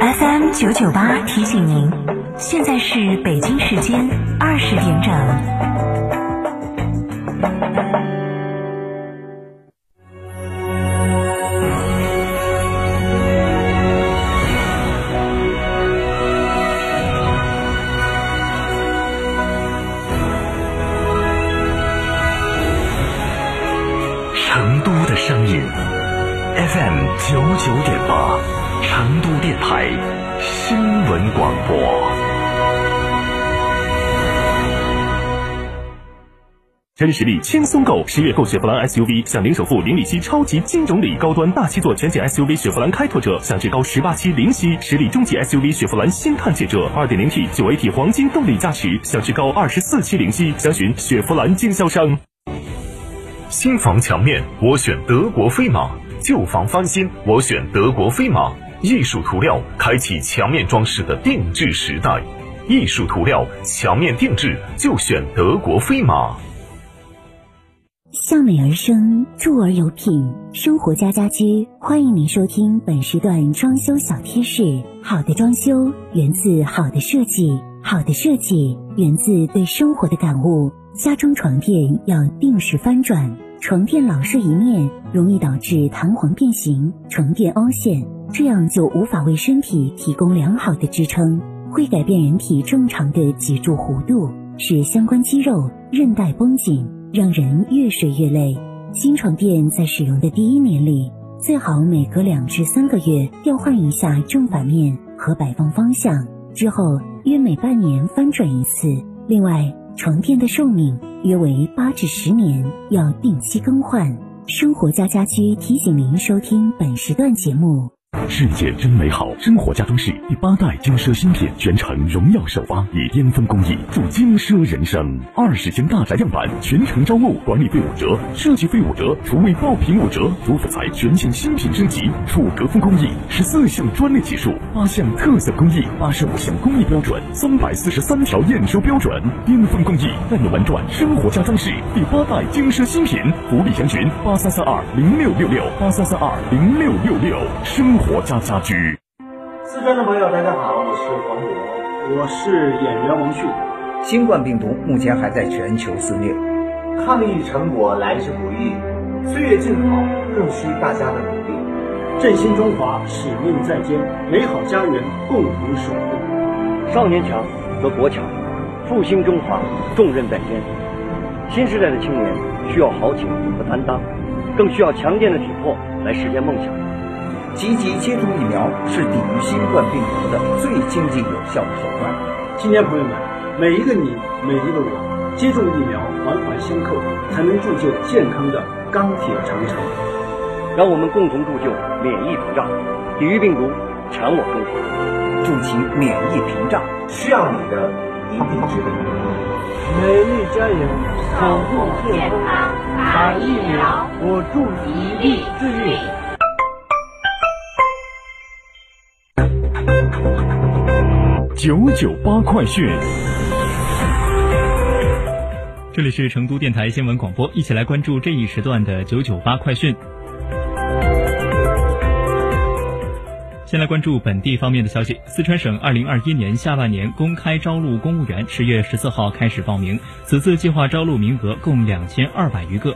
FM 九九八提醒您，现在是北京时间二十点整。九点八，成都电台新闻广播。真实力轻松购，十月购雪佛兰 SUV，享零首付、零利息超级金融礼，高端大七座全景 SUV 雪佛兰开拓者，享至高十八期零息；实力中级 SUV 雪佛兰新探界者，二点零 T 九 AT 黄金动力加持，享至高二十四期零息。详询雪佛兰经销商。新房墙面，我选德国飞马；旧房翻新，我选德国飞马。艺术涂料开启墙面装饰的定制时代，艺术涂料墙面定制就选德国飞马。向美而生，住而有品，生活家家居欢迎您收听本时段装修小贴士。好的装修源自好的设计，好的设计源自对生活的感悟。家中床垫要定时翻转，床垫老睡一面容易导致弹簧变形、床垫凹陷，这样就无法为身体提供良好的支撑，会改变人体正常的脊柱弧度，使相关肌肉、韧带绷紧。让人越睡越累。新床垫在使用的第一年里，最好每隔两至三个月调换一下正反面和摆放方向，之后约每半年翻转一次。另外，床垫的寿命约为八至十年，要定期更换。生活家家居提醒您收听本时段节目。世界真美好，生活家装饰第八代精奢新品全程荣耀首发，以巅峰工艺铸精奢人生。二十间大宅样板全程招募，管理费五折，设计费五折，厨卫爆品五折。主辅材全线新品升级，触隔风工艺，十四项专利技术，八项特色工艺，八十五项工艺标准，三百四十三条验收标准，巅峰工艺带你玩转生活家装饰第八代精奢新品。福利详询八三三二零六六六八三三二零六六六生活活。国家家居，四川的朋友，大家好，我是黄渤，我是演员王迅。新冠病毒目前还在全球肆虐，抗疫成果来之不易，岁月静好更需大家的努力。振兴中华使命在肩，美好家园共同守护。少年强则国强，复兴中华重任在肩。新时代的青年需要豪情和担当，更需要强健的体魄来实现梦想。积极接种疫苗是抵御新冠病毒的最经济有效的手段。青年朋友们，每一个你，每一个我，接种疫苗，环环相扣，才能铸就健康的钢铁长城。让我们共同铸就免疫屏障，抵御病毒，强我中华，筑起免疫屏障，需要你的一臂之力。美丽加油，守护健康，打疫苗，我助一臂之力。九九八快讯，这里是成都电台新闻广播，一起来关注这一时段的九九八快讯。先来关注本地方面的消息，四川省二零二一年下半年公开招录公务员，十月十四号开始报名，此次计划招录名额共两千二百余个。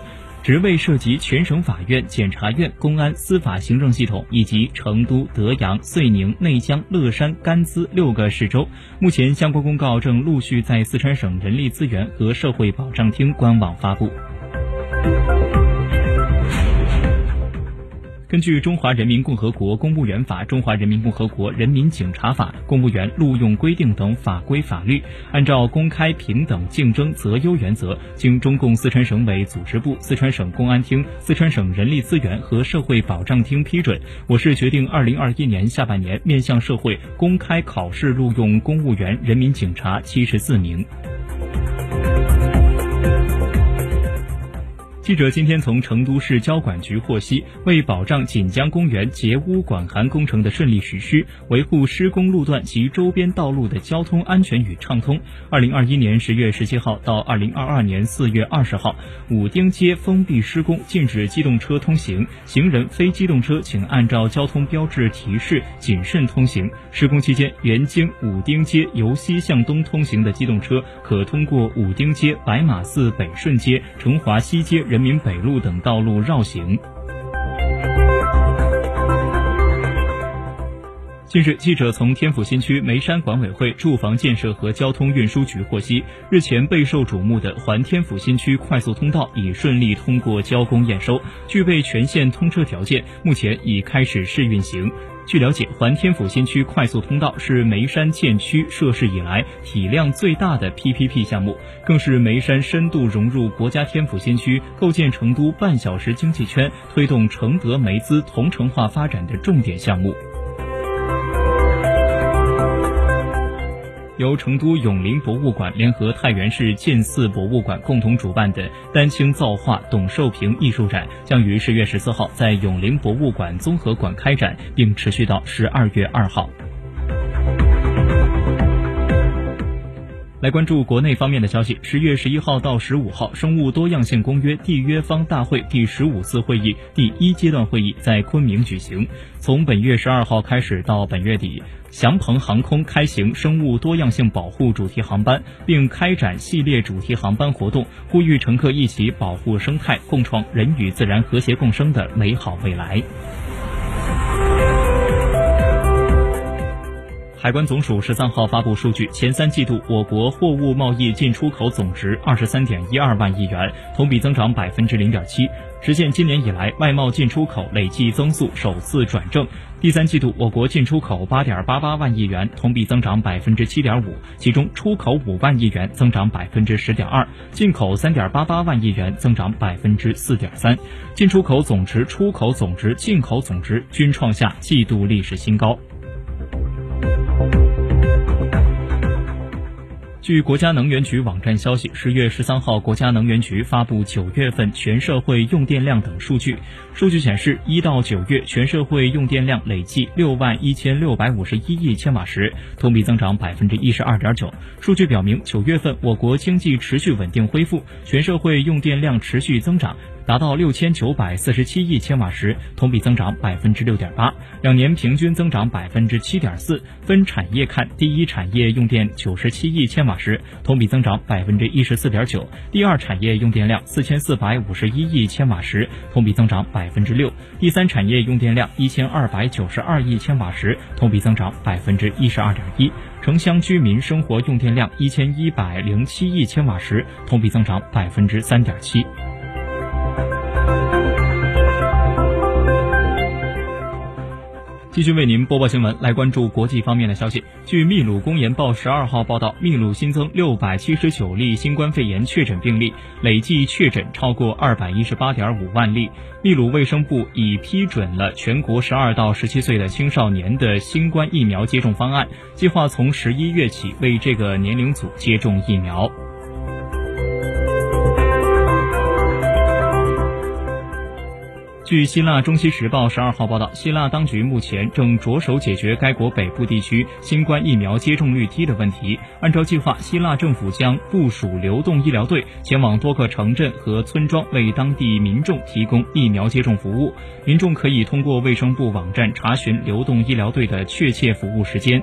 职位涉及全省法院、检察院、公安、司法行政系统以及成都、德阳、遂宁、内江、乐山、甘孜六个市州。目前相关公告正陆续在四川省人力资源和社会保障厅官网发布。根据《中华人民共和国公务员法》《中华人民共和国人民警察法》《公务员录用规定》等法规法律，按照公开、平等、竞争、择优原则，经中共四川省委组织部、四川省公安厅、四川省人力资源和社会保障厅批准，我市决定二零二一年下半年面向社会公开考试录用公务员、人民警察七十四名。记者今天从成都市交管局获悉，为保障锦江公园截污管涵工程的顺利实施，维护施工路段及周边道路的交通安全与畅通，二零二一年十月十七号到二零二二年四月二十号，武丁街封闭施工，禁止机动车通行，行人、非机动车请按照交通标志提示谨慎通行。施工期间，原经武丁街由西向东通行的机动车可通过武丁街、白马寺北顺街、成华西街人。人民北路等道路绕行。近日，记者从天府新区眉山管委会住房建设和交通运输局获悉，日前备受瞩目的环天府新区快速通道已顺利通过交工验收，具备全线通车条件，目前已开始试运行。据了解，环天府新区快速通道是眉山建区设市以来体量最大的 PPP 项目，更是眉山深度融入国家天府新区、构建成都半小时经济圈、推动承德梅资同城化发展的重点项目。由成都永陵博物馆联合太原市晋祠博物馆共同主办的丹青造化董寿平艺术展，将于十月十四号在永陵博物馆综合馆开展，并持续到十二月二号。来关注国内方面的消息。十月十一号到十五号，生物多样性公约缔约方大会第十五次会议第一阶段会议在昆明举行。从本月十二号开始到本月底，祥鹏航空开行生物多样性保护主题航班，并开展系列主题航班活动，呼吁乘客一起保护生态，共创人与自然和谐共生的美好未来。海关总署十三号发布数据，前三季度我国货物贸易进出口总值二十三点一二万亿元，同比增长百分之零点七，实现今年以来外贸进出口累计增速首次转正。第三季度我国进出口八点八八万亿元，同比增长百分之七点五，其中出口五万亿元，增长百分之十点二，进口三点八八万亿元，增长百分之四点三。进出口总值、出口总值、进口总值均创下季度历史新高。据国家能源局网站消息，十月十三号，国家能源局发布九月份全社会用电量等数据。数据显示，一到九月全社会用电量累计六万一千六百五十一亿千瓦时，同比增长百分之一十二点九。数据表明，九月份我国经济持续稳定恢复，全社会用电量持续增长。达到六千九百四十七亿千瓦时，同比增长百分之六点八，两年平均增长百分之七点四。分产业看，第一产业用电九十七亿千瓦时，同比增长百分之一十四点九；第二产业用电量四千四百五十一亿千瓦时，同比增长百分之六；第三产业用电量一千二百九十二亿千瓦时，同比增长百分之一十二点一；城乡居民生活用电量一千一百零七亿千瓦时，同比增长百分之三点七。继续为您播报新闻，来关注国际方面的消息。据秘鲁公研报十二号报道，秘鲁新增六百七十九例新冠肺炎确诊病例，累计确诊超过二百一十八点五万例。秘鲁卫生部已批准了全国十二到十七岁的青少年的新冠疫苗接种方案，计划从十一月起为这个年龄组接种疫苗。据希腊中西时报十二号报道，希腊当局目前正着手解决该国北部地区新冠疫苗接种率低的问题。按照计划，希腊政府将部署流动医疗队前往多个城镇和村庄，为当地民众提供疫苗接种服务。民众可以通过卫生部网站查询流动医疗队的确切服务时间。